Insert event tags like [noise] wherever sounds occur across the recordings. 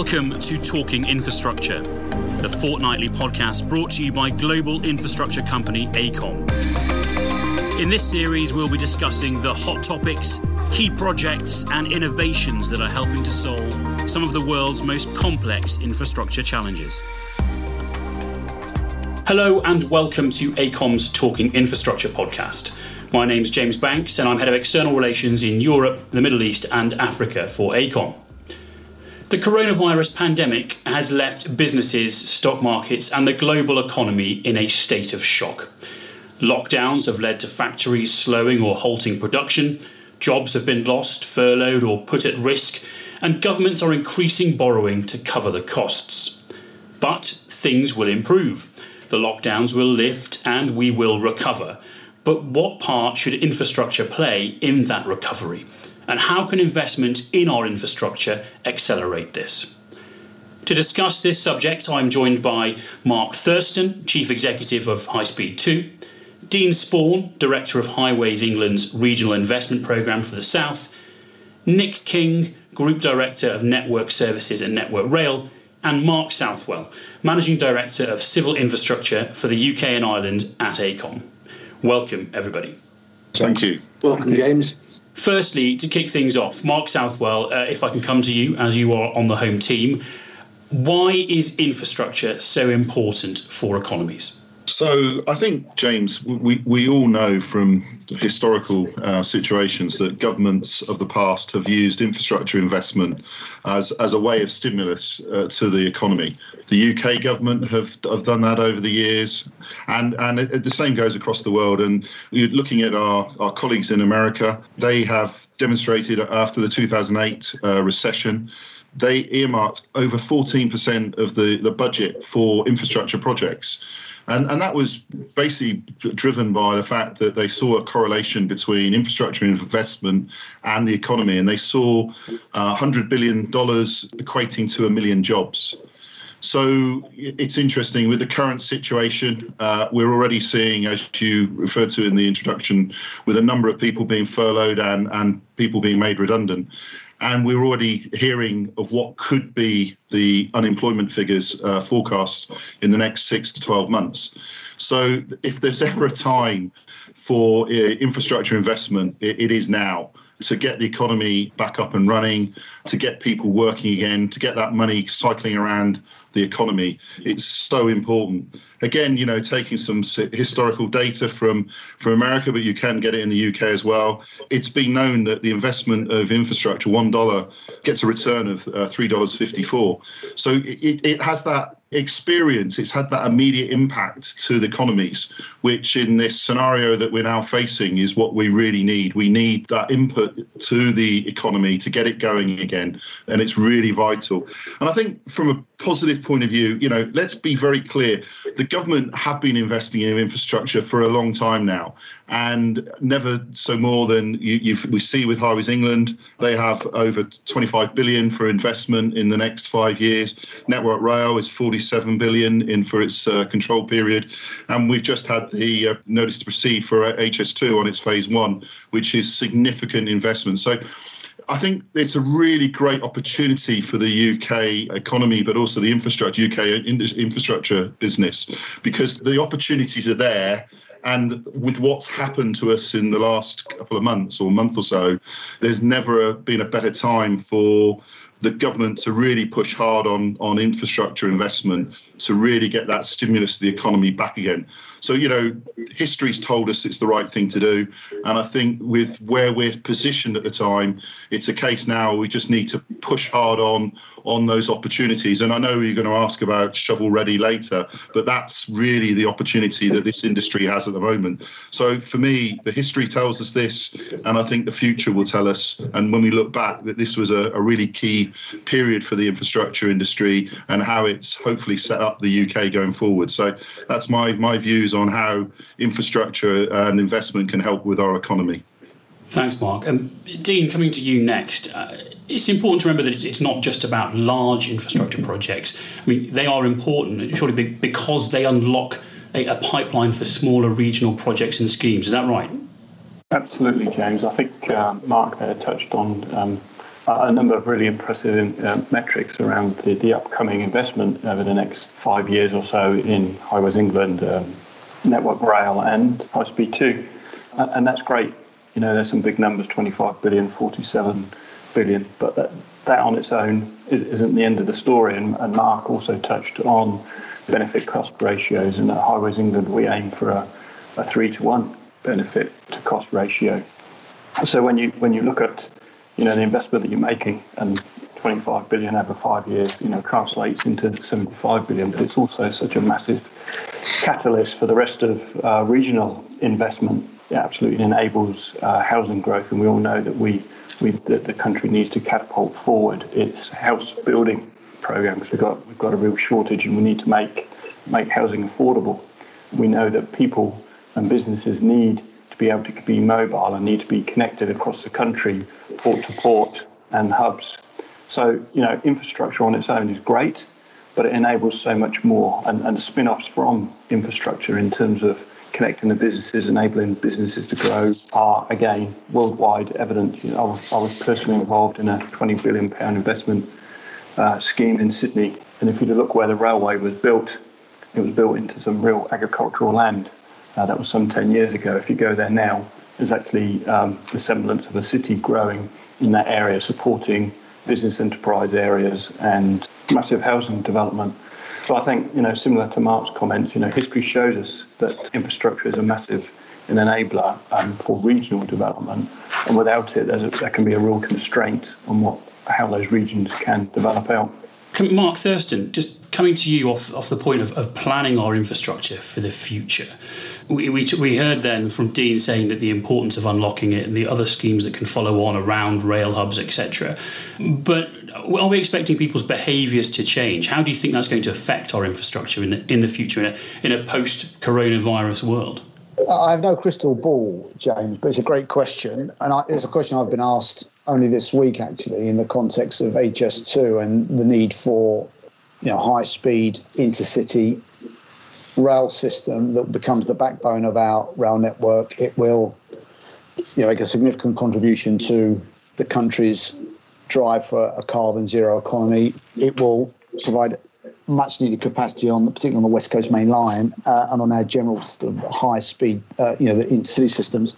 Welcome to Talking Infrastructure, the fortnightly podcast brought to you by global infrastructure company AECOM. In this series, we'll be discussing the hot topics, key projects, and innovations that are helping to solve some of the world's most complex infrastructure challenges. Hello, and welcome to AECOM's Talking Infrastructure podcast. My name is James Banks, and I'm Head of External Relations in Europe, the Middle East, and Africa for AECOM. The coronavirus pandemic has left businesses, stock markets, and the global economy in a state of shock. Lockdowns have led to factories slowing or halting production, jobs have been lost, furloughed, or put at risk, and governments are increasing borrowing to cover the costs. But things will improve. The lockdowns will lift and we will recover. But what part should infrastructure play in that recovery? And how can investment in our infrastructure accelerate this? To discuss this subject, I'm joined by Mark Thurston, Chief Executive of High Speed 2, Dean Spawn, Director of Highways England's Regional Investment Programme for the South, Nick King, Group Director of Network Services and Network Rail, and Mark Southwell, Managing Director of Civil Infrastructure for the UK and Ireland at AECOM. Welcome, everybody. Thank you. Welcome, James. Firstly, to kick things off, Mark Southwell, uh, if I can come to you as you are on the home team, why is infrastructure so important for economies? So I think, James, we, we all know from historical uh, situations that governments of the past have used infrastructure investment as, as a way of stimulus uh, to the economy. The UK government have, have done that over the years, and, and it, the same goes across the world. And looking at our, our colleagues in America, they have demonstrated after the 2008 uh, recession they earmarked over 14% of the, the budget for infrastructure projects. And, and that was basically driven by the fact that they saw a correlation between infrastructure investment and the economy. And they saw uh, $100 billion equating to a million jobs. So it's interesting with the current situation. Uh, we're already seeing, as you referred to in the introduction, with a number of people being furloughed and, and people being made redundant and we're already hearing of what could be the unemployment figures uh, forecast in the next six to 12 months. So, if there's [laughs] ever a time for uh, infrastructure investment, it, it is now to get the economy back up and running, to get people working again, to get that money cycling around the economy. It's so important. Again, you know, taking some historical data from from America, but you can get it in the UK as well. It's been known that the investment of infrastructure, one dollar, gets a return of uh, three dollars fifty four. So it, it has that experience, it's had that immediate impact to the economies, which in this scenario that we're now facing is what we really need. We need that input to the economy to get it going again. And it's really vital. And I think from a positive point of view, you know, let's be very clear. The government have been investing in infrastructure for a long time now, and never so more than you, we see with Highways England. They have over 25 billion for investment in the next five years. Network Rail is 47 billion in for its uh, control period, and we've just had the uh, notice to proceed for HS2 on its phase one, which is significant investment. So I think it's a really great opportunity for the UK economy, but also the infrastructure, UK infrastructure business, because the opportunities are there. And with what's happened to us in the last couple of months or month or so, there's never been a better time for the government to really push hard on on infrastructure investment to really get that stimulus to the economy back again. So you know, history's told us it's the right thing to do, and I think with where we're positioned at the time, it's a case now we just need to push hard on on those opportunities. And I know you're going to ask about shovel ready later, but that's really the opportunity that this industry has at the moment. So for me, the history tells us this, and I think the future will tell us. And when we look back, that this was a, a really key period for the infrastructure industry and how it's hopefully set up the UK going forward. So that's my my views on how infrastructure and investment can help with our economy. Thanks, Mark. Um, Dean, coming to you next. Uh, it's important to remember that it's not just about large infrastructure projects. I mean, they are important, surely, because they unlock a, a pipeline for smaller regional projects and schemes. Is that right? Absolutely, James. I think uh, Mark there touched on um, a number of really impressive uh, metrics around the, the, upcoming investment over the next five years or so in Highways England, um, Network Rail, and High Speed 2. And, and that's great. You know, there's some big numbers 25 billion, 47 billion, but that, that on its own isn't the end of the story. And, and Mark also touched on benefit cost ratios. And at Highways England, we aim for a, a three to one benefit to cost ratio. So when you when you look at you know the investment that you're making and 25 billion over five years, you know, translates into 75 billion. But it's also such a massive catalyst for the rest of uh, regional investment. It absolutely enables uh, housing growth, and we all know that we, we that the country needs to catapult forward its house building program because we've got we've got a real shortage, and we need to make make housing affordable. We know that people and businesses need be able to be mobile and need to be connected across the country, port to port and hubs. So, you know, infrastructure on its own is great, but it enables so much more. And, and the spin offs from infrastructure in terms of connecting the businesses, enabling businesses to grow are, again, worldwide evident. You know, I, was, I was personally involved in a £20 billion investment uh, scheme in Sydney. And if you look where the railway was built, it was built into some real agricultural land. Uh, that was some 10 years ago. If you go there now, there's actually um, the semblance of a city growing in that area, supporting business enterprise areas and massive housing development. So I think, you know, similar to Mark's comments, you know, history shows us that infrastructure is a massive an enabler um, for regional development, and without it, a, there can be a real constraint on what how those regions can develop out. Mark Thurston, just coming to you off, off the point of, of planning our infrastructure for the future, we, we, we heard then from Dean saying that the importance of unlocking it and the other schemes that can follow on around rail hubs, etc. But are we expecting people's behaviours to change? How do you think that's going to affect our infrastructure in the, in the future in a, in a post coronavirus world? I have no crystal ball, James, but it's a great question. And I, it's a question I've been asked only this week, actually, in the context of HS2 and the need for you know, high speed intercity rail system that becomes the backbone of our rail network. It will you know, make a significant contribution to the country's drive for a carbon zero economy. It will provide much needed capacity on, particularly on the West Coast Main Line uh, and on our general high speed, uh, you know, the intercity systems.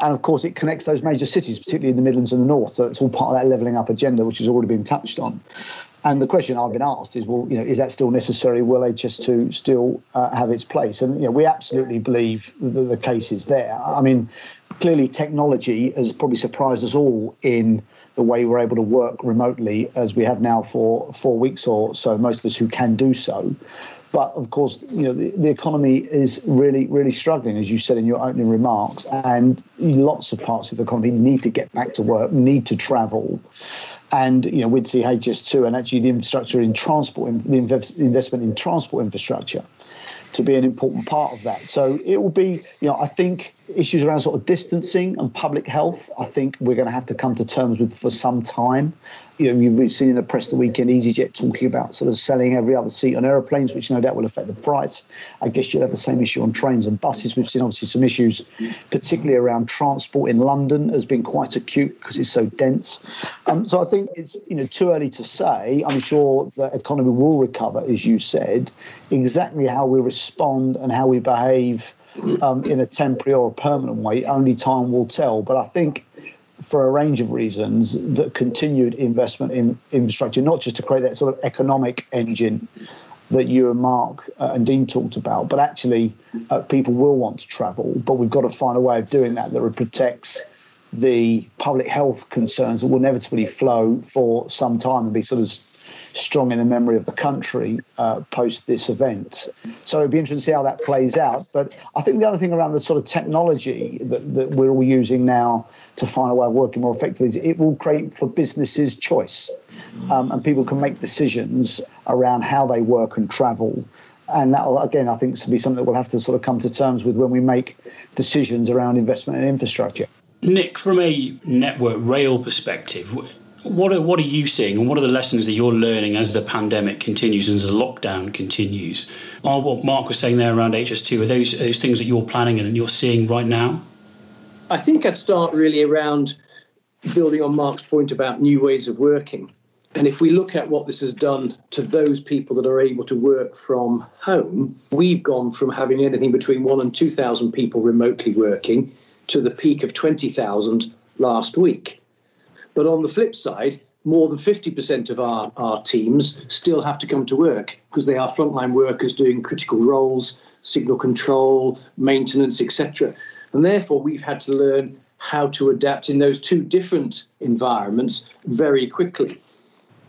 And of course, it connects those major cities, particularly in the Midlands and the North. So it's all part of that levelling up agenda, which has already been touched on. And the question I've been asked is, well, you know, is that still necessary? Will HS2 still uh, have its place? And you know, we absolutely believe that the case is there. I mean, clearly technology has probably surprised us all in the way we're able to work remotely as we have now for four weeks or so, most of us who can do so. But of course, you know, the, the economy is really, really struggling, as you said in your opening remarks, and lots of parts of the economy need to get back to work, need to travel. And you know, we'd see HS2 and actually the infrastructure in transport, the investment in transport infrastructure to be an important part of that. So it will be, you know, I think issues around sort of distancing and public health, I think we're going to have to come to terms with for some time. You know, you've seen in the press the weekend EasyJet talking about sort of selling every other seat on aeroplanes, which no doubt will affect the price. I guess you'll have the same issue on trains and buses. We've seen obviously some issues, particularly around transport in London, has been quite acute because it's so dense. Um, so I think it's you know too early to say. I'm sure the economy will recover, as you said. Exactly how we respond and how we behave um, in a temporary or a permanent way, only time will tell. But I think for a range of reasons that continued investment in infrastructure, not just to create that sort of economic engine that you and Mark uh, and Dean talked about, but actually uh, people will want to travel, but we've got to find a way of doing that that protects the public health concerns that will inevitably flow for some time and be sort of strong in the memory of the country uh, post this event. So it'd be interesting to see how that plays out. But I think the other thing around the sort of technology that, that we're all using now to find a way of working more effectively is it will create for businesses choice. Um, and people can make decisions around how they work and travel. And that again, I think, will be something that we'll have to sort of come to terms with when we make decisions around investment in infrastructure. Nick, from a network rail perspective, what are, what are you seeing, and what are the lessons that you're learning as the pandemic continues and as the lockdown continues? Are what Mark was saying there around HS2 are those, those things that you're planning and you're seeing right now? I think I'd start really around building on Mark's point about new ways of working, and if we look at what this has done to those people that are able to work from home, we've gone from having anything between one and 2,000 people remotely working to the peak of 20,000 last week. But on the flip side, more than 50% of our, our teams still have to come to work because they are frontline workers doing critical roles, signal control, maintenance, etc. And therefore, we've had to learn how to adapt in those two different environments very quickly.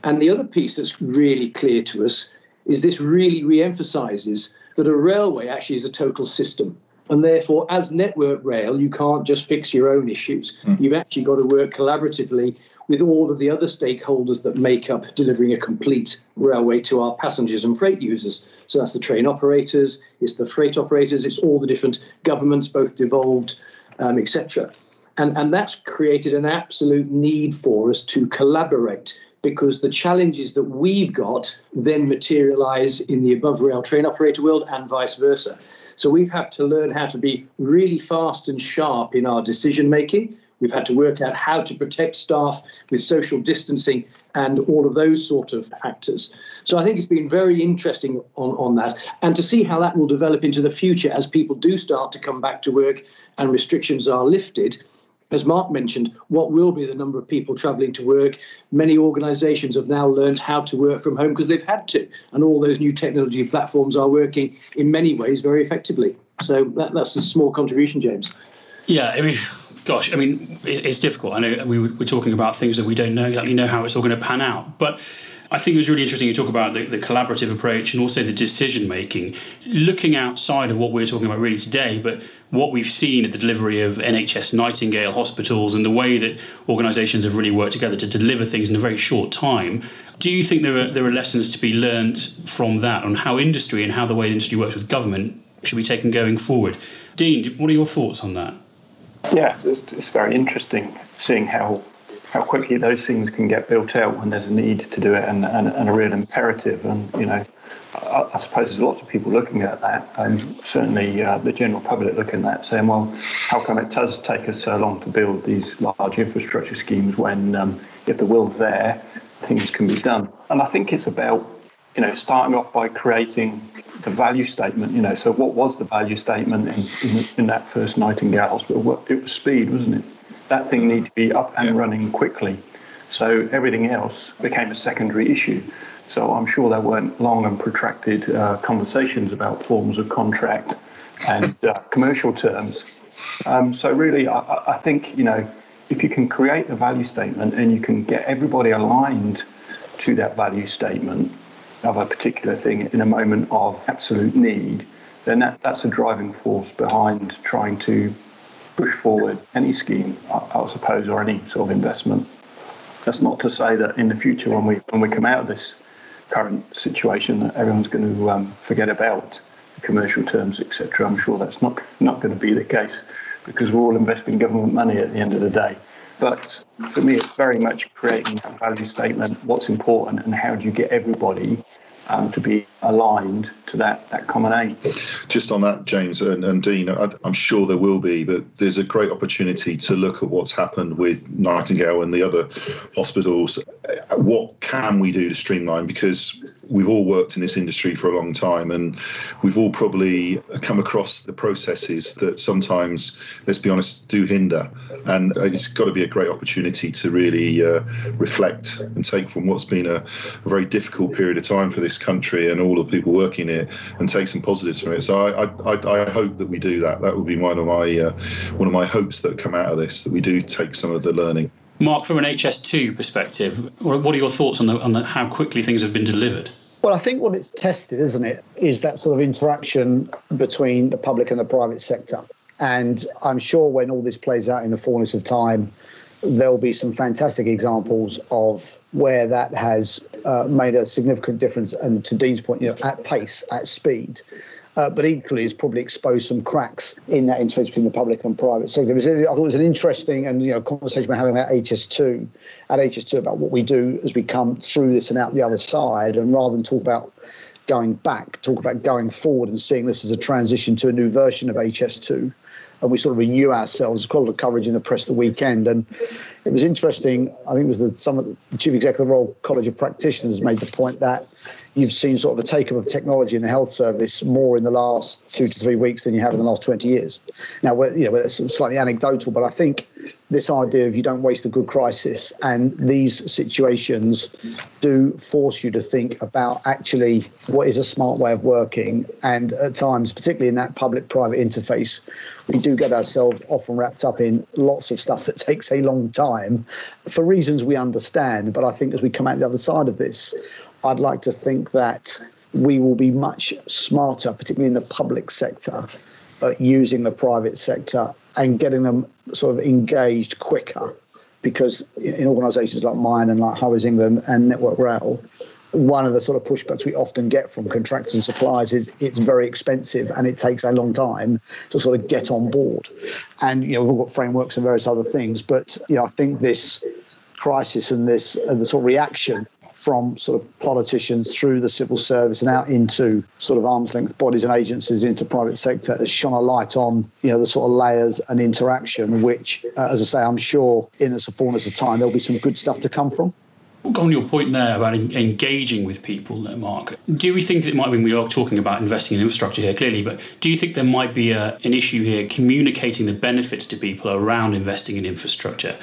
And the other piece that's really clear to us is this really re emphasizes that a railway actually is a total system. And therefore, as Network Rail, you can't just fix your own issues. Mm. You've actually got to work collaboratively with all of the other stakeholders that make up delivering a complete railway to our passengers and freight users. So that's the train operators, it's the freight operators, it's all the different governments, both devolved, um, etc. And, and that's created an absolute need for us to collaborate because the challenges that we've got then materialize in the above rail train operator world and vice versa. So we've had to learn how to be really fast and sharp in our decision making. We've had to work out how to protect staff with social distancing and all of those sort of factors. So I think it's been very interesting on, on that and to see how that will develop into the future as people do start to come back to work and restrictions are lifted as Mark mentioned, what will be the number of people travelling to work? Many organisations have now learned how to work from home because they've had to, and all those new technology platforms are working in many ways very effectively. So that, that's a small contribution, James. Yeah, I mean, gosh, I mean, it's difficult. I know we we're talking about things that we don't know exactly know how it's all going to pan out, but I think it was really interesting you talk about the, the collaborative approach and also the decision making, looking outside of what we're talking about really today, but what we've seen at the delivery of NHS Nightingale hospitals and the way that organisations have really worked together to deliver things in a very short time. Do you think there are there are lessons to be learned from that on how industry and how the way the industry works with government should be taken going forward? Dean, what are your thoughts on that? Yeah, it's, it's very interesting seeing how how quickly those things can get built out when there's a need to do it and, and, and a real imperative. And, you know, I, I, suppose there's lots of people looking at that, and certainly uh, the general public looking at that, saying, well, how come it does take us so long to build these large infrastructure schemes when, um, if the will's there, things can be done? And I think it's about, you know, starting off by creating the value statement. You know, so what was the value statement in, in, in that first Nightingale Hospital? It was speed, wasn't it? That thing needed to be up and yeah. running quickly. So everything else became a secondary issue. So I'm sure there weren't long and protracted uh, conversations about forms of contract and uh, commercial terms. Um, so really, I, I, think you know if you can create a value statement and you can get everybody aligned to that value statement of a particular thing in a moment of absolute need, then that, that's a driving force behind trying to push forward any scheme, I, I suppose, or any sort of investment. That's not to say that in the future, when we when we come out of this current situation, that everyone's going to um, forget about the commercial terms, etc. I'm sure that's not not going to be the case because we're all investing government money at the end of the day. But for me, it's very much creating a value statement, what's important, and how do you get everybody um, to be aligned to that, that common aim. Just on that, James and, and Dean, I, am sure there will be, but there's a great opportunity to look at what's happened with Nightingale and the other hospitals. What can we do to streamline? Because we've all worked in this industry for a long time and we've all probably come across the processes that sometimes, let's be honest, do hinder. And it's got to be a great opportunity to really uh, reflect and take from what's been a, a very difficult period of time for this country and all the people working here and take some positives from it. So I, I, I hope that we do that. That would be one of my uh, one of my hopes that come out of this that we do take some of the learning. Mark, from an HS2 perspective, what are your thoughts on, the, on the, how quickly things have been delivered? Well, I think what it's tested, isn't it, is that sort of interaction between the public and the private sector. And I'm sure when all this plays out in the fullness of time, there'll be some fantastic examples of where that has uh, made a significant difference. And to Dean's point, you know, at pace, at speed. Uh, but equally has probably exposed some cracks in that interface between the public and private sector. I thought it was an interesting and you know conversation we're having about HS2 at HS2 about what we do as we come through this and out the other side, and rather than talk about going back, talk about going forward and seeing this as a transition to a new version of HS2 and we sort of renew ourselves. Quite a lot of coverage in the press the weekend, and it was interesting. I think it was the, some of the, the chief executive of the Royal College of Practitioners made the point that you've seen sort of a take up of technology in the health service more in the last two to three weeks than you have in the last 20 years. Now, you know, it's slightly anecdotal, but I think this idea of you don't waste a good crisis. And these situations do force you to think about actually what is a smart way of working. And at times particularly in that public private interface we do get ourselves often wrapped up in lots of stuff [laughs] that takes a long time for reasons we understand. But i think as we come out the other side of this i'd like to think that we will be much smarter particularly in the public sector at using the private sector and getting them sort of engaged quicker. Because in organisations like mine and like Highways England and Network Rail, one of the sort of pushbacks we often get from contractors and suppliers is it's very expensive and it takes a long time to sort of get on board. And you know we've got frameworks and various other things, but you know I think this crisis and this and the sort of reaction from sort of politicians through the civil service and out into sort of arm's length bodies and agencies into private sector has shone a light on you know the sort of layers and interaction which uh, as i say i'm sure in the fullness of time there'll be some good stuff to come from on your point there about engaging with people, Mark, do we think that it might be, we are talking about investing in infrastructure here clearly, but do you think there might be a, an issue here communicating the benefits to people around investing in infrastructure?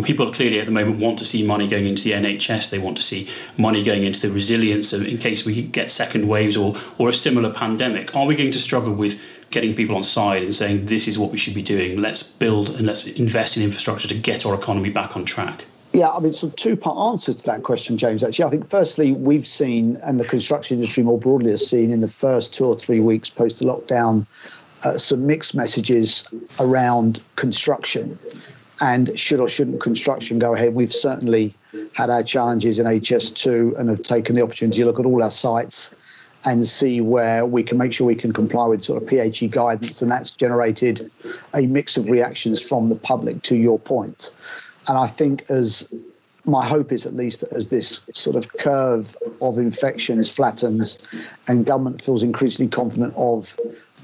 People clearly at the moment want to see money going into the NHS. They want to see money going into the resilience in case we get second waves or, or a similar pandemic. Are we going to struggle with getting people on side and saying this is what we should be doing? Let's build and let's invest in infrastructure to get our economy back on track. Yeah, I mean, a two part answer to that question, James. Actually, I think firstly, we've seen, and the construction industry more broadly has seen in the first two or three weeks post lockdown, uh, some mixed messages around construction and should or shouldn't construction go ahead. We've certainly had our challenges in HS2 and have taken the opportunity to look at all our sites and see where we can make sure we can comply with sort of PHE guidance. And that's generated a mix of reactions from the public to your point. And I think as my hope is at least that as this sort of curve of infections flattens and government feels increasingly confident of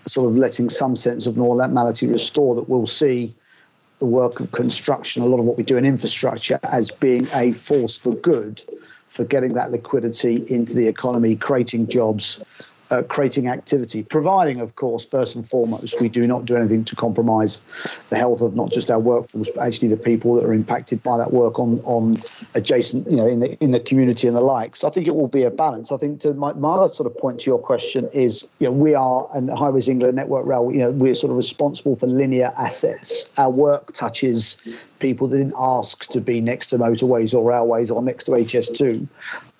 sort of letting some sense of normality restore, that we'll see the work of construction, a lot of what we do in infrastructure, as being a force for good for getting that liquidity into the economy, creating jobs, uh, creating activity, providing, of course, first and foremost, we do not do anything to compromise the health of not just our workforce, but actually the people that are impacted by that work on on adjacent, you know, in the in the community and the like. So I think it will be a balance. I think to my, my other sort of point to your question is, you know, we are and Highways England Network Rail, you know, we're sort of responsible for linear assets. Our work touches people that didn't ask to be next to motorways or railways or next to HS2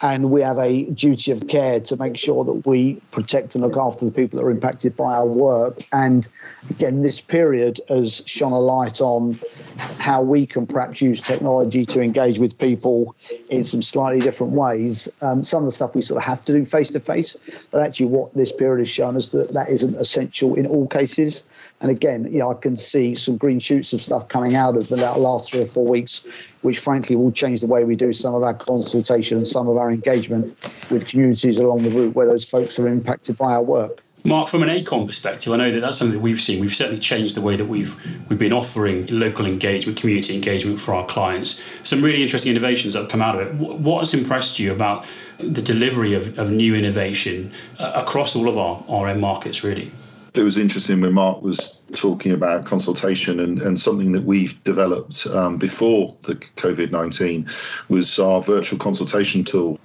and we have a duty of care to make sure that we protect and look after the people that are impacted by our work. And again, this period has shone a light on how we can perhaps use technology to engage with people in some slightly different ways. Um, some of the stuff we sort of have to do face to face, but actually, what this period has shown us that that isn't essential in all cases. And again, you know, I can see some green shoots of stuff coming out of the last three or four weeks, which frankly will change the way we do some of our consultation and some of our engagement with communities along the route where those folks are impacted by our work. Mark, from an AECOM perspective, I know that that's something that we've seen. We've certainly changed the way that we've we've been offering local engagement, community engagement for our clients. Some really interesting innovations that have come out of it. What has impressed you about the delivery of, of new innovation uh, across all of our, end markets, really? It was interesting when Mark was talking about consultation and, and something that we've developed um, before the COVID 19 was our virtual consultation tool.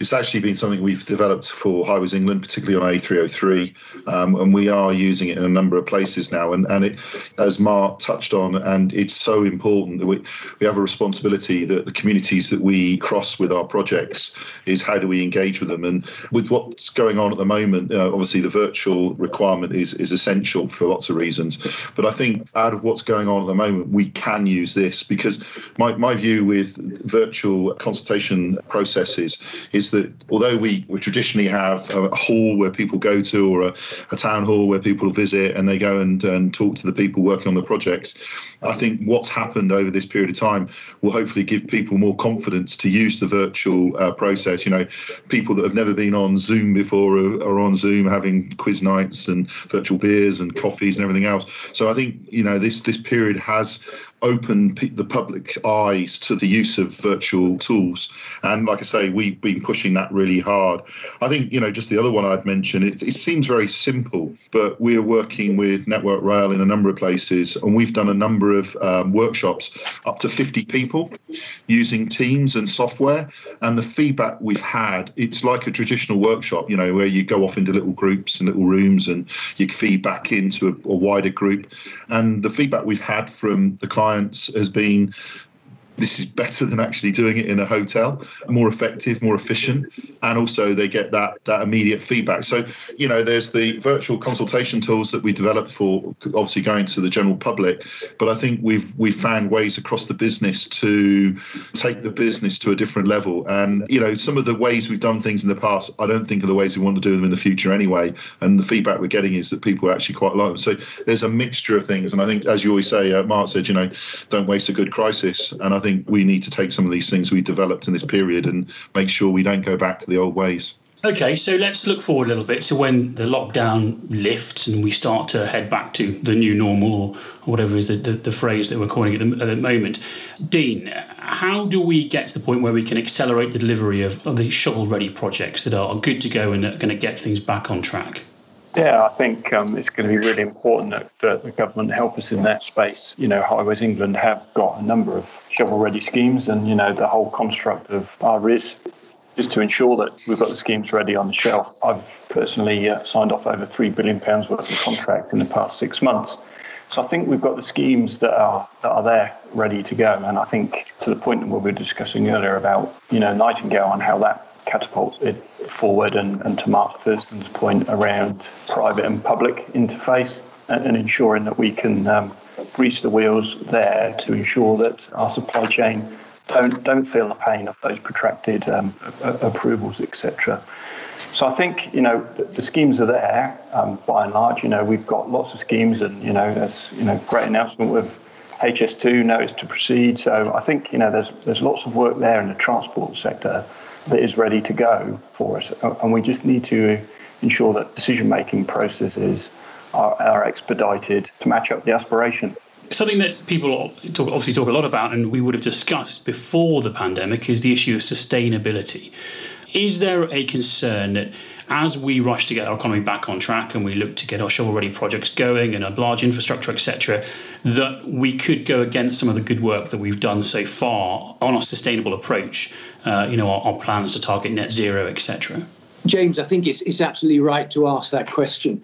It's actually been something we've developed for Highways England, particularly on A303, um, and we are using it in a number of places now. And, and it, as Mark touched on, and it's so important that we, we have a responsibility that the communities that we cross with our projects is how do we engage with them. And with what's going on at the moment, uh, obviously the virtual requirement is, is essential for lots of reasons. But I think out of what's going on at the moment, we can use this because my, my view with virtual consultation processes is that although we, we traditionally have a hall where people go to or a, a town hall where people visit and they go and, and talk to the people working on the projects, I think what's happened over this period of time will hopefully give people more confidence to use the virtual uh, process. You know, people that have never been on Zoom before are, are on Zoom having quiz nights and virtual beers and coffees and everything else else. So I think you know this this period has open the public eyes to the use of virtual tools. And like I say, we've been pushing that really hard. I think, you know, just the other one I'd mention, it, it seems very simple, but we're working with Network Rail in a number of places, and we've done a number of um, workshops up to 50 people using Teams and software. And the feedback we've had, it's like a traditional workshop, you know, where you go off into little groups and little rooms and you feed back into a, a wider group. And the feedback we've had from the clients clients has been this is better than actually doing it in a hotel more effective more efficient and also they get that that immediate feedback. So you know there's the virtual consultation tools that we developed for obviously going to the general public but i think we've we've found ways across the business to take the business to a different level. And you know some of the ways we've done things in the past i don't think are the ways we want to do them in the future anyway. And the feedback we're getting is that people are actually quite like them. So there's a mixture of things. And i think as you always say uh, mark said you know don't waste a good crisis. And i think think we need to take some of these things we developed in this period and make sure we don't go back to the old ways. Okay, so let's look forward a little bit. So when the lockdown lifts and we start to head back to the new normal, or, whatever is the, the, the, phrase that we're calling it at the, moment, Dean, how do we get to the point where we can accelerate the delivery of, of these shovel-ready projects that are good to go and are going to get things back on track? Yeah, I think um, it's going to be really important that, that, the government help us in that space. You know, Highways England have got a number of shovel-ready schemes, and you know, the whole construct of our RIS is to ensure that we've got the schemes ready on the shelf. I've personally uh, signed off over three billion pounds worth of contract in the past six months. So I think we've got the schemes that are that are there ready to go, and I think to the point that we were discussing earlier about you know Nightingale and how that catapults it forward and, and to Mark Thurston's point around private and public interface and, and ensuring that we can um, grease the wheels there to ensure that our supply chain don't don't feel the pain of those protracted um, approvals, etc. So I think you know the, the schemes are there um, by and large. You know we've got lots of schemes, and you know there's you know great announcement with HS2 notice to proceed. So I think you know there's there's lots of work there in the transport sector that is ready to go for us. And we just need to ensure that decision making processes are, are, expedited to match up the aspiration. Something that people talk, obviously talk a lot about, and we would have discussed before the pandemic, is the issue of sustainability. Is there a concern that as we rush to get our economy back on track and we look to get our shovel ready projects going and a large infrastructure, etc., that we could go against some of the good work that we've done so far on our sustainable approach, uh, you know, our, our plans to target net zero, etc. James, I think it's, it's absolutely right to ask that question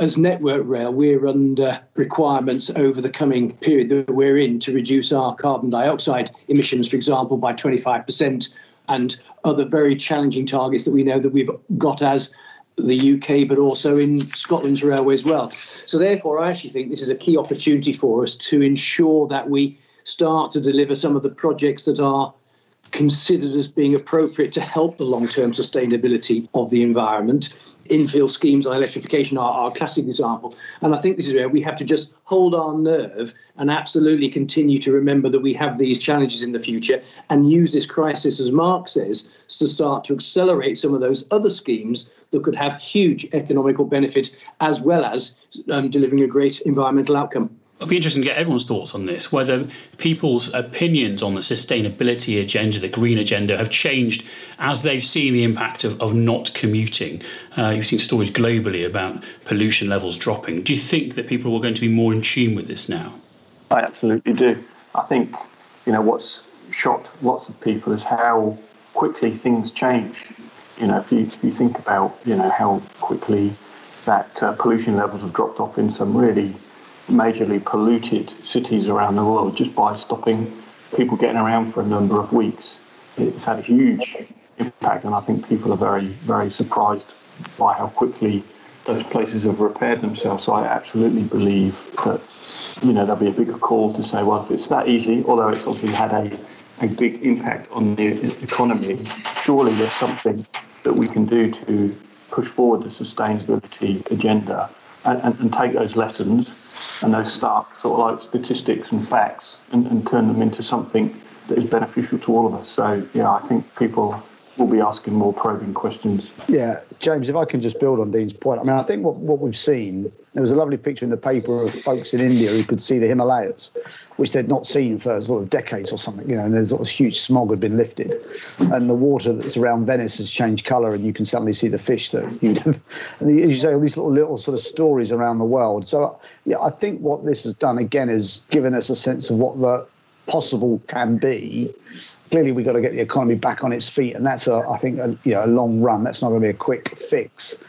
as Network Rail, we're under requirements over the coming period that we're in to reduce our carbon dioxide emissions, for example, by 25% and other very challenging targets that we know that we've got as the UK, but also in Scotland's railway as well. So, therefore, I actually think this is a key opportunity for us to ensure that we start to deliver some of the projects that are considered as being appropriate to help the long term sustainability of the environment infill schemes on electrification are, a classic example. And I think this is where we have to just hold our nerve and absolutely continue to remember that we have these challenges in the future and use this crisis, as Mark says, to start to accelerate some of those other schemes that could have huge economical benefit as well as um, delivering a great environmental outcome. It'll be interesting to get everyone's thoughts on this, whether people's opinions on the sustainability agenda, the green agenda, have changed as they've seen the impact of, of not commuting. Uh, you've seen stories globally about pollution levels dropping. Do you think that people are going to be more in tune with this now? I absolutely do. I think, you know, what's shocked lots of people is how quickly things change. You know, if you, if you think about, you know, how quickly that uh, pollution levels have dropped off in some really majorly polluted cities around the world just by stopping people getting around for a number of weeks. It's had a huge impact, and I think people are very, very surprised by how quickly those places have repaired themselves. So I absolutely believe that you know there'll be a bigger call to say, well, if it's that easy, although it's obviously had a, a big impact on the economy, surely there's something that we can do to push forward the sustainability agenda and, and, and take those lessons and those stark sort of like statistics and facts and, and turn them into something that is beneficial to all of us. So yeah, I think people we'll be asking more probing questions. Yeah, James, if I can just build on Dean's point, I mean, I think what, what we've seen, there was a lovely picture in the paper of folks in India who could see the Himalayas, which they'd not seen for sort of decades or something, you know, and there's sort of huge smog had been lifted. And the water that's around Venice has changed colour, and you can suddenly see the fish that you [laughs] And as you say, all these little, little sort of stories around the world. So, yeah, I think what this has done, again, is given us a sense of what the possible can be clearly we've got to get the economy back on its feet, and that's a I think a, you know a long run. That's not going to be a quick fix.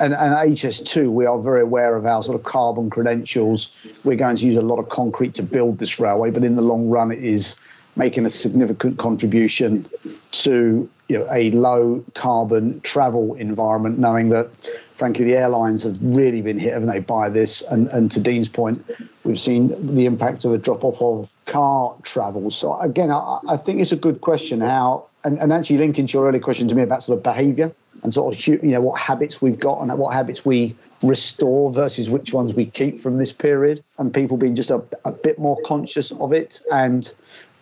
And, and HS2, we are very aware of our sort of carbon credentials. We're going to use a lot of concrete to build this railway, but in the long run, it is making a significant contribution to you know a low carbon travel environment, knowing that frankly, the airlines have really been hit, haven't they, by this? And, and to Dean's point, we've seen the impact of a drop off of car travel. So, again, I, I think it's a good question how, and, and actually linking to your earlier question to me about sort of behaviour and sort of, you know, what habits we've got and what habits we restore versus which ones we keep from this period, and people being just a, a bit more conscious of it. And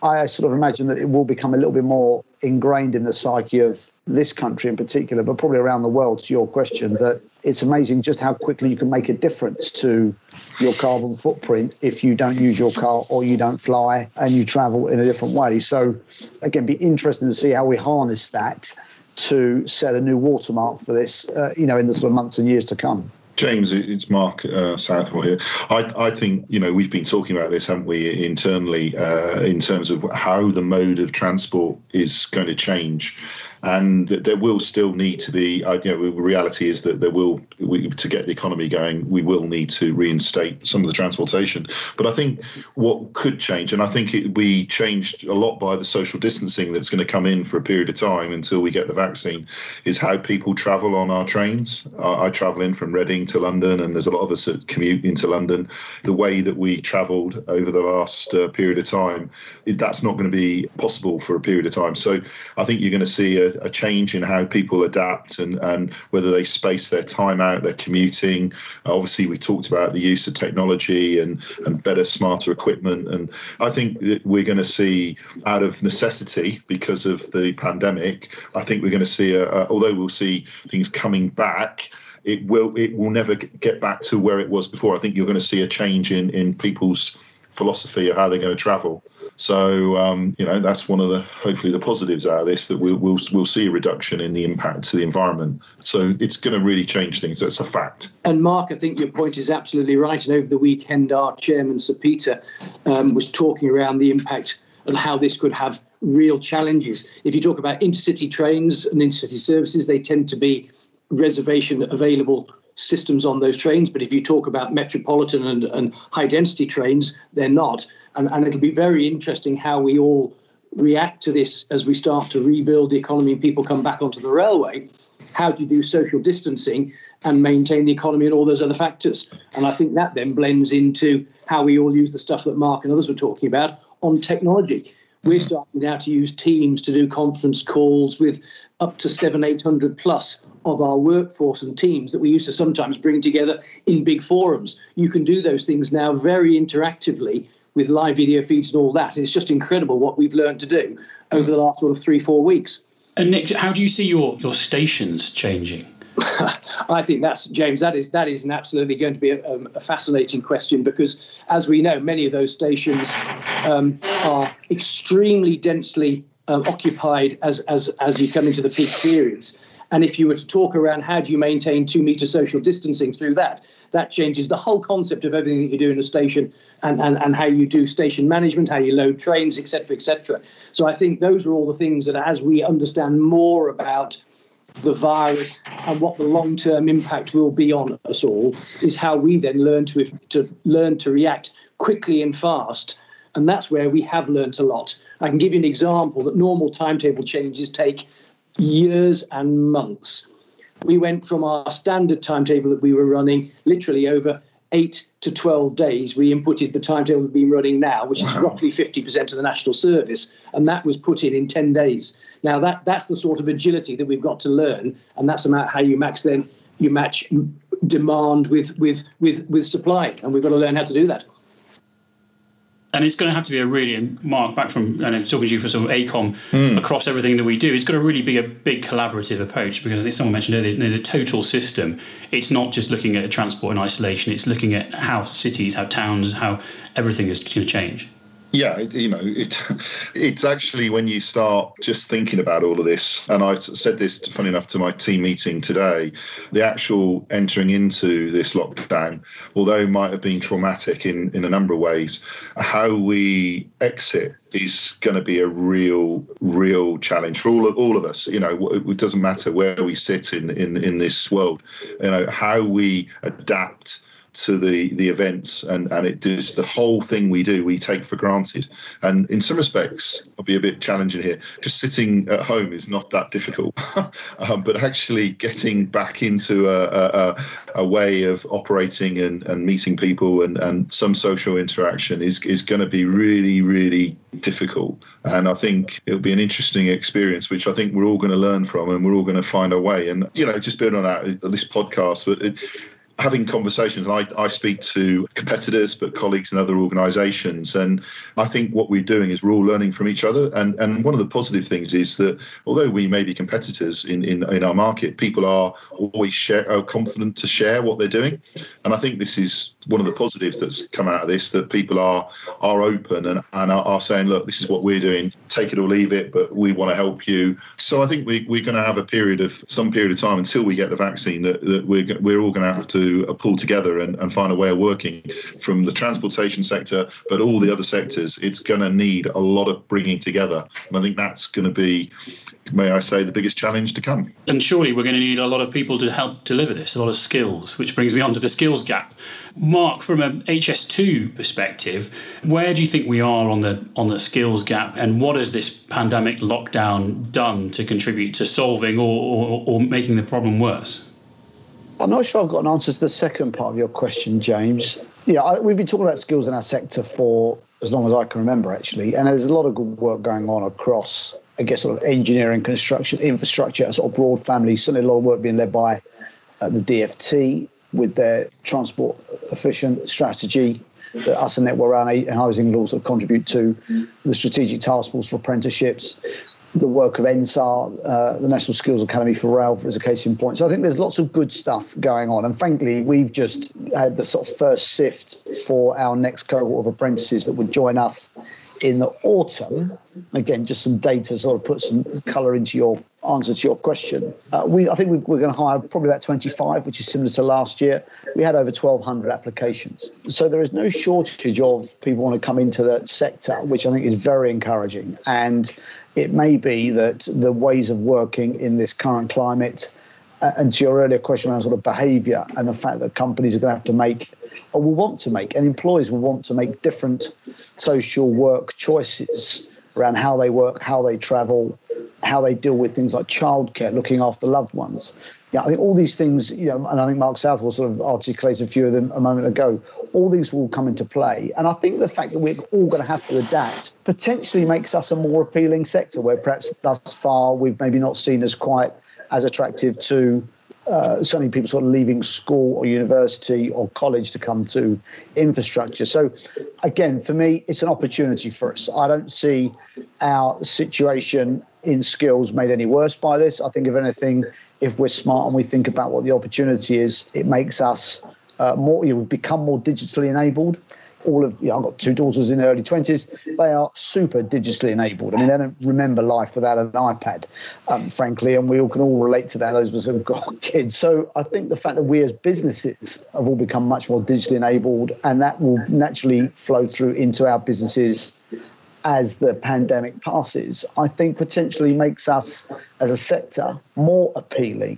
I sort of imagine that it will become a little bit more ingrained in the psyche of this country in particular, but probably around the world, to your question, that it's amazing just how quickly you can make a difference to your carbon footprint if you don't use your car or you don't fly and you travel in a different way. So, again, be interesting to see how we harness that to set a new watermark for this, uh, you know, in the sort of months and years to come. James, it's Mark uh, Southwell here. I, I, think you know we've been talking about this, haven't we, internally, uh, in terms of how the mode of transport is going to change, and there will still need to be. Uh, you know, the reality is that there will, we, to get the economy going, we will need to reinstate some of the transportation. But I think what could change, and I think it be changed a lot by the social distancing that's going to come in for a period of time until we get the vaccine, is how people travel on our trains. I, I travel in from Reading to London, and there's a lot of us that commute into London. The way that we travelled over the last uh, period of time, that's not going to be possible for a period of time. So I think you're going to see a, a, change in how people adapt and, and whether they space their time out, their commuting. Uh, obviously, we talked about the use of technology and, and better, smarter equipment. And I think that we're going to see, out of necessity because of the pandemic, I think we're going to see, a, a, although we'll see things coming back, it will it will never get back to where it was before. I think you're going to see a change in in people's philosophy of how they're going to travel. So um, you know that's one of the hopefully the positives out of this that we'll, we'll we'll see a reduction in the impact to the environment. So it's going to really change things. That's a fact. And Mark, I think your point is absolutely right. And over the weekend, our chairman Sir Peter um, was talking around the impact and how this could have real challenges. If you talk about intercity trains and intercity services, they tend to be reservation available systems on those trains. But if you talk about metropolitan and, and high density trains, they're not. And, and it'll be very interesting how we all react to this as we start to rebuild the economy and people come back onto the railway. How do you do social distancing and maintain the economy and all those other factors? And I think that then blends into how we all use the stuff that Mark and others were talking about on technology. We're starting now to use Teams to do conference calls with up to seven, eight hundred plus of our workforce and teams that we used to sometimes bring together in big forums. You can do those things now very interactively with live video feeds and all that. It's just incredible what we've learned to do over the last sort of three, four weeks. And Nick, how do you see your, your stations changing? [laughs] I think that's James. That is that is absolutely going to be a, a, fascinating question because, as we know, many of those stations um, are extremely densely uh, occupied as as as you come into the peak periods. And if you were to talk around how do you maintain two meter social distancing through that, that changes the whole concept of everything that you do in a station and, and, and how you do station management, how you load trains, etc., etc. So I think those are all the things that as we understand more about the virus and what the long-term impact will be on us all is how we then learn to, to learn to react quickly and fast and that's where we have learnt a lot. I can give you an example that normal timetable changes take years and months. We went from our standard timetable that we were running literally over eight to 12 days. We inputted the timetable we've been running now, which wow. is roughly 50% of the national service, and that was put in in 10 days. Now, that, that's the sort of agility that we've got to learn, and that's about how you max then you match demand with, with, with, with supply, and we've got to learn how to do that. And it's going to have to be a really mark back from and I know talking to you for sort of AECOM mm. across everything that we do. It's got to really be a big collaborative approach because I think someone mentioned earlier the, the total system. It's not just looking at transport in isolation. It's looking at how cities, how towns, how everything is going to change. Yeah, you know, it, [laughs] it's actually when you start just thinking about all of this, and I said this, funny enough, to my team meeting today, the actual entering into this lockdown, although it might have been traumatic in, in a number of ways, how we exit is going to be a real, real challenge for all of all of us. You know, it doesn't matter where we sit in in in this world. You know, how we adapt to the the events and and it does the whole thing we do we take for granted. And in some respects i'll be a bit challenging here. Just sitting at home is not that difficult. [laughs] Um, but actually getting back into a, a, a way of operating and, and meeting people and, and some social interaction is is going to be really really difficult. And i think it'll be an interesting experience which i think we're all going to learn from and we're all going to find our way. And you know just building on that this podcast but it, having conversations, I, I speak to competitors, but colleagues in other organisations, and I think what we're doing is we're all learning from each other. And and one of the positive things is that although we may be competitors in in, in our market, people are always share, are confident to share what they're doing, and I think this is one of the positives that's come out of this that people are are open and, and are, are saying, look, this is what we're doing, take it or leave it, but we want to help you. So I think we, we're going to have a period of some period of time until we get the vaccine that, that we're we're all going to have to uh, pull together and, and find a way of working from the transportation sector, but all the other sectors. It's going to need a lot of bringing together. And I think that's going to be, may I say, the biggest challenge to come. And surely we're going to need a lot of people to help deliver this, a lot of skills, which brings me on to the skills gap. Mark, from an HS2 perspective, where do you think we are on the on the skills gap, and what has this pandemic lockdown done to contribute to solving or, or, or making the problem worse? I'm not sure I've got an answer to the second part of your question, James. Yeah, I, we've been talking about skills in our sector for as long as I can remember, actually, and there's a lot of good work going on across, I guess, sort of engineering, construction, infrastructure, a sort of broad family. Certainly, a lot of work being led by uh, the DFT with their transport efficient strategy that us and Network Rail and Housing will also contribute to the strategic task force for apprenticeships the work of NSAR, uh, the National Skills Academy for Rail, as a case in point. So I think there's lots of good stuff going on. And frankly, we've just had the sort of first sift for our next cohort of apprentices that would join us in the autumn. Again, just some data sort of put some colour into your answer to your question. Uh, we, I think we, we're going to hire probably about 25, which is similar to last year. We had over 1,200 applications. So there is no shortage of people want to come into the sector, which I think is very encouraging. And it may be that the ways of working in this current climate, uh, and to your earlier question around sort of behaviour and the fact that companies are going to have to make, or will want to make, and employees will want to make different social work choices around how they work, how they travel, how they deal with things like childcare, looking after loved ones yeah, I think all these things, you know, and I think Mark Southwell sort of articulated a few of them a moment ago. All these will come into play, and I think the fact that we're all going to have to adapt potentially makes us a more appealing sector, where perhaps thus far we've maybe not seen as quite as attractive to uh, many people sort of leaving school or university or college to come to infrastructure. So, again, for me, it's an opportunity for us. I don't see our situation in skills made any worse by this. I think, if anything, if we're smart and we think about what the opportunity is, it makes us uh, more, you know, become more digitally enabled. All of, you know, I've got two daughters in their early 20s. They are super digitally enabled. I mean, they don't remember life without an iPad, um, frankly, and we all can all relate to that, those of us who've got [laughs] kids. So I think the fact that we as businesses have all become much more digitally enabled, and that will naturally flow through into our businesses as the pandemic passes, I think potentially makes us as a sector more appealing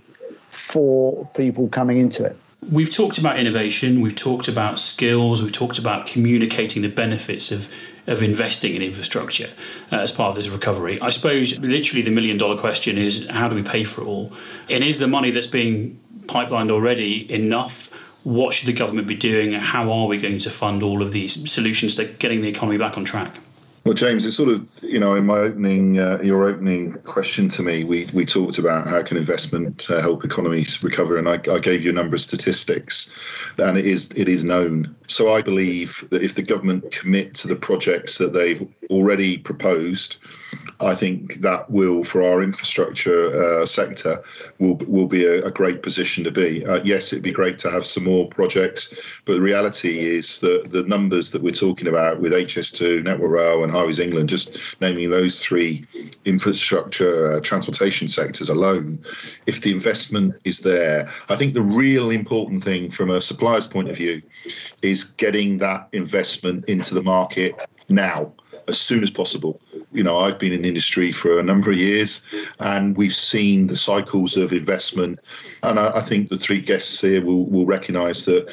for people coming into it. We've talked about innovation, we've talked about skills, we've talked about communicating the benefits of, of investing in infrastructure uh, as part of this recovery. I suppose literally the million dollar question is how do we pay for it all? And is the money that's being pipelined already enough? What should the government be doing? How are we going to fund all of these solutions to getting the economy back on track? Well, James, it's sort of you know in my opening, uh, your opening question to me, we we talked about how can investment uh, help economies recover, and I, I, gave you a number of statistics, and it is it is known. So I believe that if the government commit to the projects that they've already proposed, I think that will for our infrastructure uh, sector will will be a, a, great position to be. Uh, yes, it'd be great to have some more projects, but the reality is that the numbers that we're talking about with HS2, Network Rail, and Highways England, just naming those three infrastructure uh, transportation sectors alone, if the investment is there, I think the real important thing from a supplier's point of view is getting that investment into the market now as soon as possible. You know, I've been in the industry for a number of years and we've seen the cycles of investment. And I, I think the three guests here will, will recognize that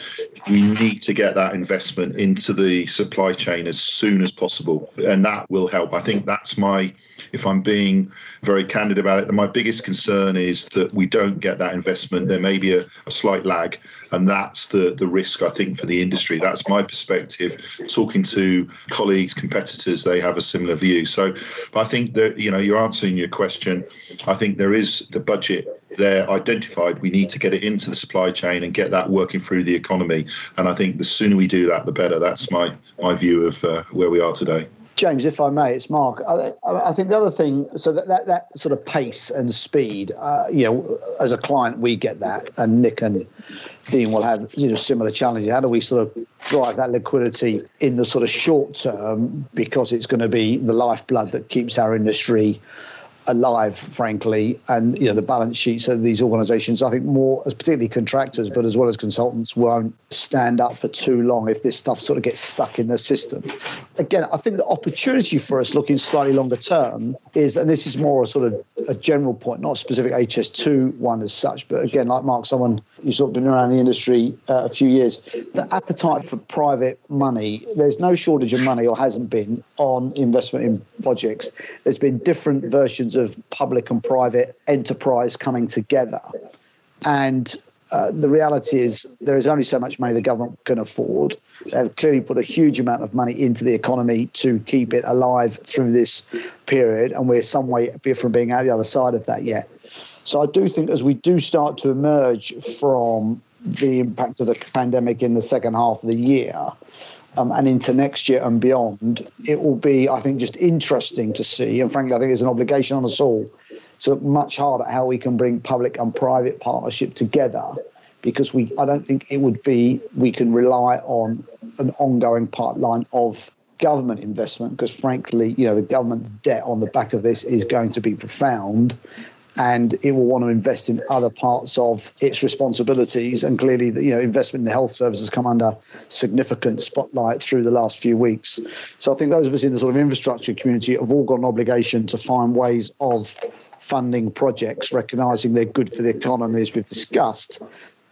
we need to get that investment into the supply chain as soon as possible. And that will help. I think that's my, if I'm being very candid about it, my biggest concern is that we don't get that investment. There may be a, a slight lag. And that's the, the risk, I think, for the industry. That's my perspective. Talking to colleagues, competitors, they have a similar view. So I think that, you know, you're answering your question. I think there is the budget there identified. We need to get it into the supply chain and get that working through the economy. And I think the sooner we do that, the better. That's my, my view of uh, where we are today. James, if I may, it's Mark. I, I, think the other thing, so that, that, that sort of pace and speed, uh, you know, as a client, we get that, and Nick and Dean will have you know similar challenges. How do we sort of drive that liquidity in the sort of short term because it's going to be the lifeblood that keeps our industry alive, frankly, and you know the balance sheets of these organisations. I think more, particularly contractors, but as well as consultants, won't stand up for too long if this stuff sort of gets stuck in the system. Again, I think the opportunity for us looking slightly longer term is, and this is more a sort of a general point, not a specific HS2 one as such, but again, like Mark, someone who's sort of been around the industry uh, a few years, the appetite for private money, there's no shortage of money or hasn't been on investment in projects. There's been different versions of public and private enterprise coming together. And uh, the reality is there is only so much money the government can afford. They've clearly put a huge amount of money into the economy to keep it alive through this period, and we're some way from being out the other side of that yet. So I do think as we do start to emerge from the impact of the pandemic in the second half of the year, um, and into next year and beyond, it will be, I think, just interesting to see. And frankly, I think it's an obligation on us all to look much harder at how we can bring public and private partnership together. Because we, I don't think it would be we can rely on an ongoing pipeline of government investment because frankly, you know, the government debt on the back of this is going to be profound and it will want to invest in other parts of its responsibilities. And clearly, you know, investment in the health service has come under significant spotlight through the last few weeks. So I think those of us in the sort of infrastructure community have all got an obligation to find ways of funding projects, recognising they're good for the economy, as we've discussed,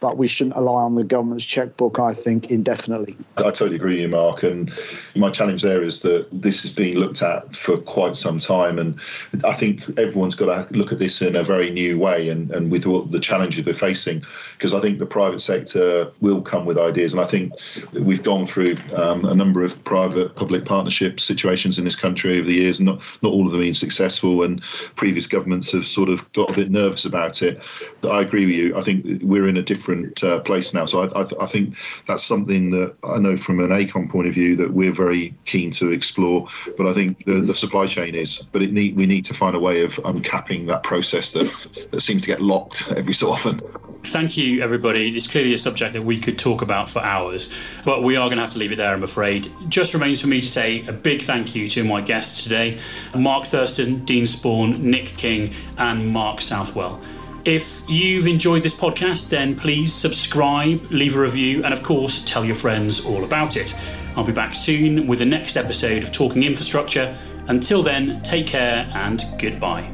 but we shouldn't rely on the government's checkbook, I think, indefinitely. I totally agree with you, Mark. And my challenge there is that this is being looked at for quite some time. And I think everyone's got to look at this in a very new way and, and with all the challenges we're facing, because I think the private sector will come with ideas. And I think we've gone through um, a number of private public partnership situations in this country over the years, and not, not all of them being successful. And previous governments have sort of got a bit nervous about it. But I agree with you. I think we're in a different different uh, place now. So I, I, I, think that's something that I know from an AECOM point of view that we're very keen to explore. But I think the, the supply chain is. But it need, we need to find a way of uncapping that process that, that seems to get locked [laughs] every so often. Thank you, everybody. It's clearly a subject that we could talk about for hours, but we are going to have to leave it there, I'm afraid. Just remains for me to say a big thank you to my guests today Mark Thurston, Dean Spawn, Nick King, and Mark Southwell. If you've enjoyed this podcast, then please subscribe, leave a review, and of course, tell your friends all about it. I'll be back soon with the next episode of Talking Infrastructure. Until then, take care and goodbye.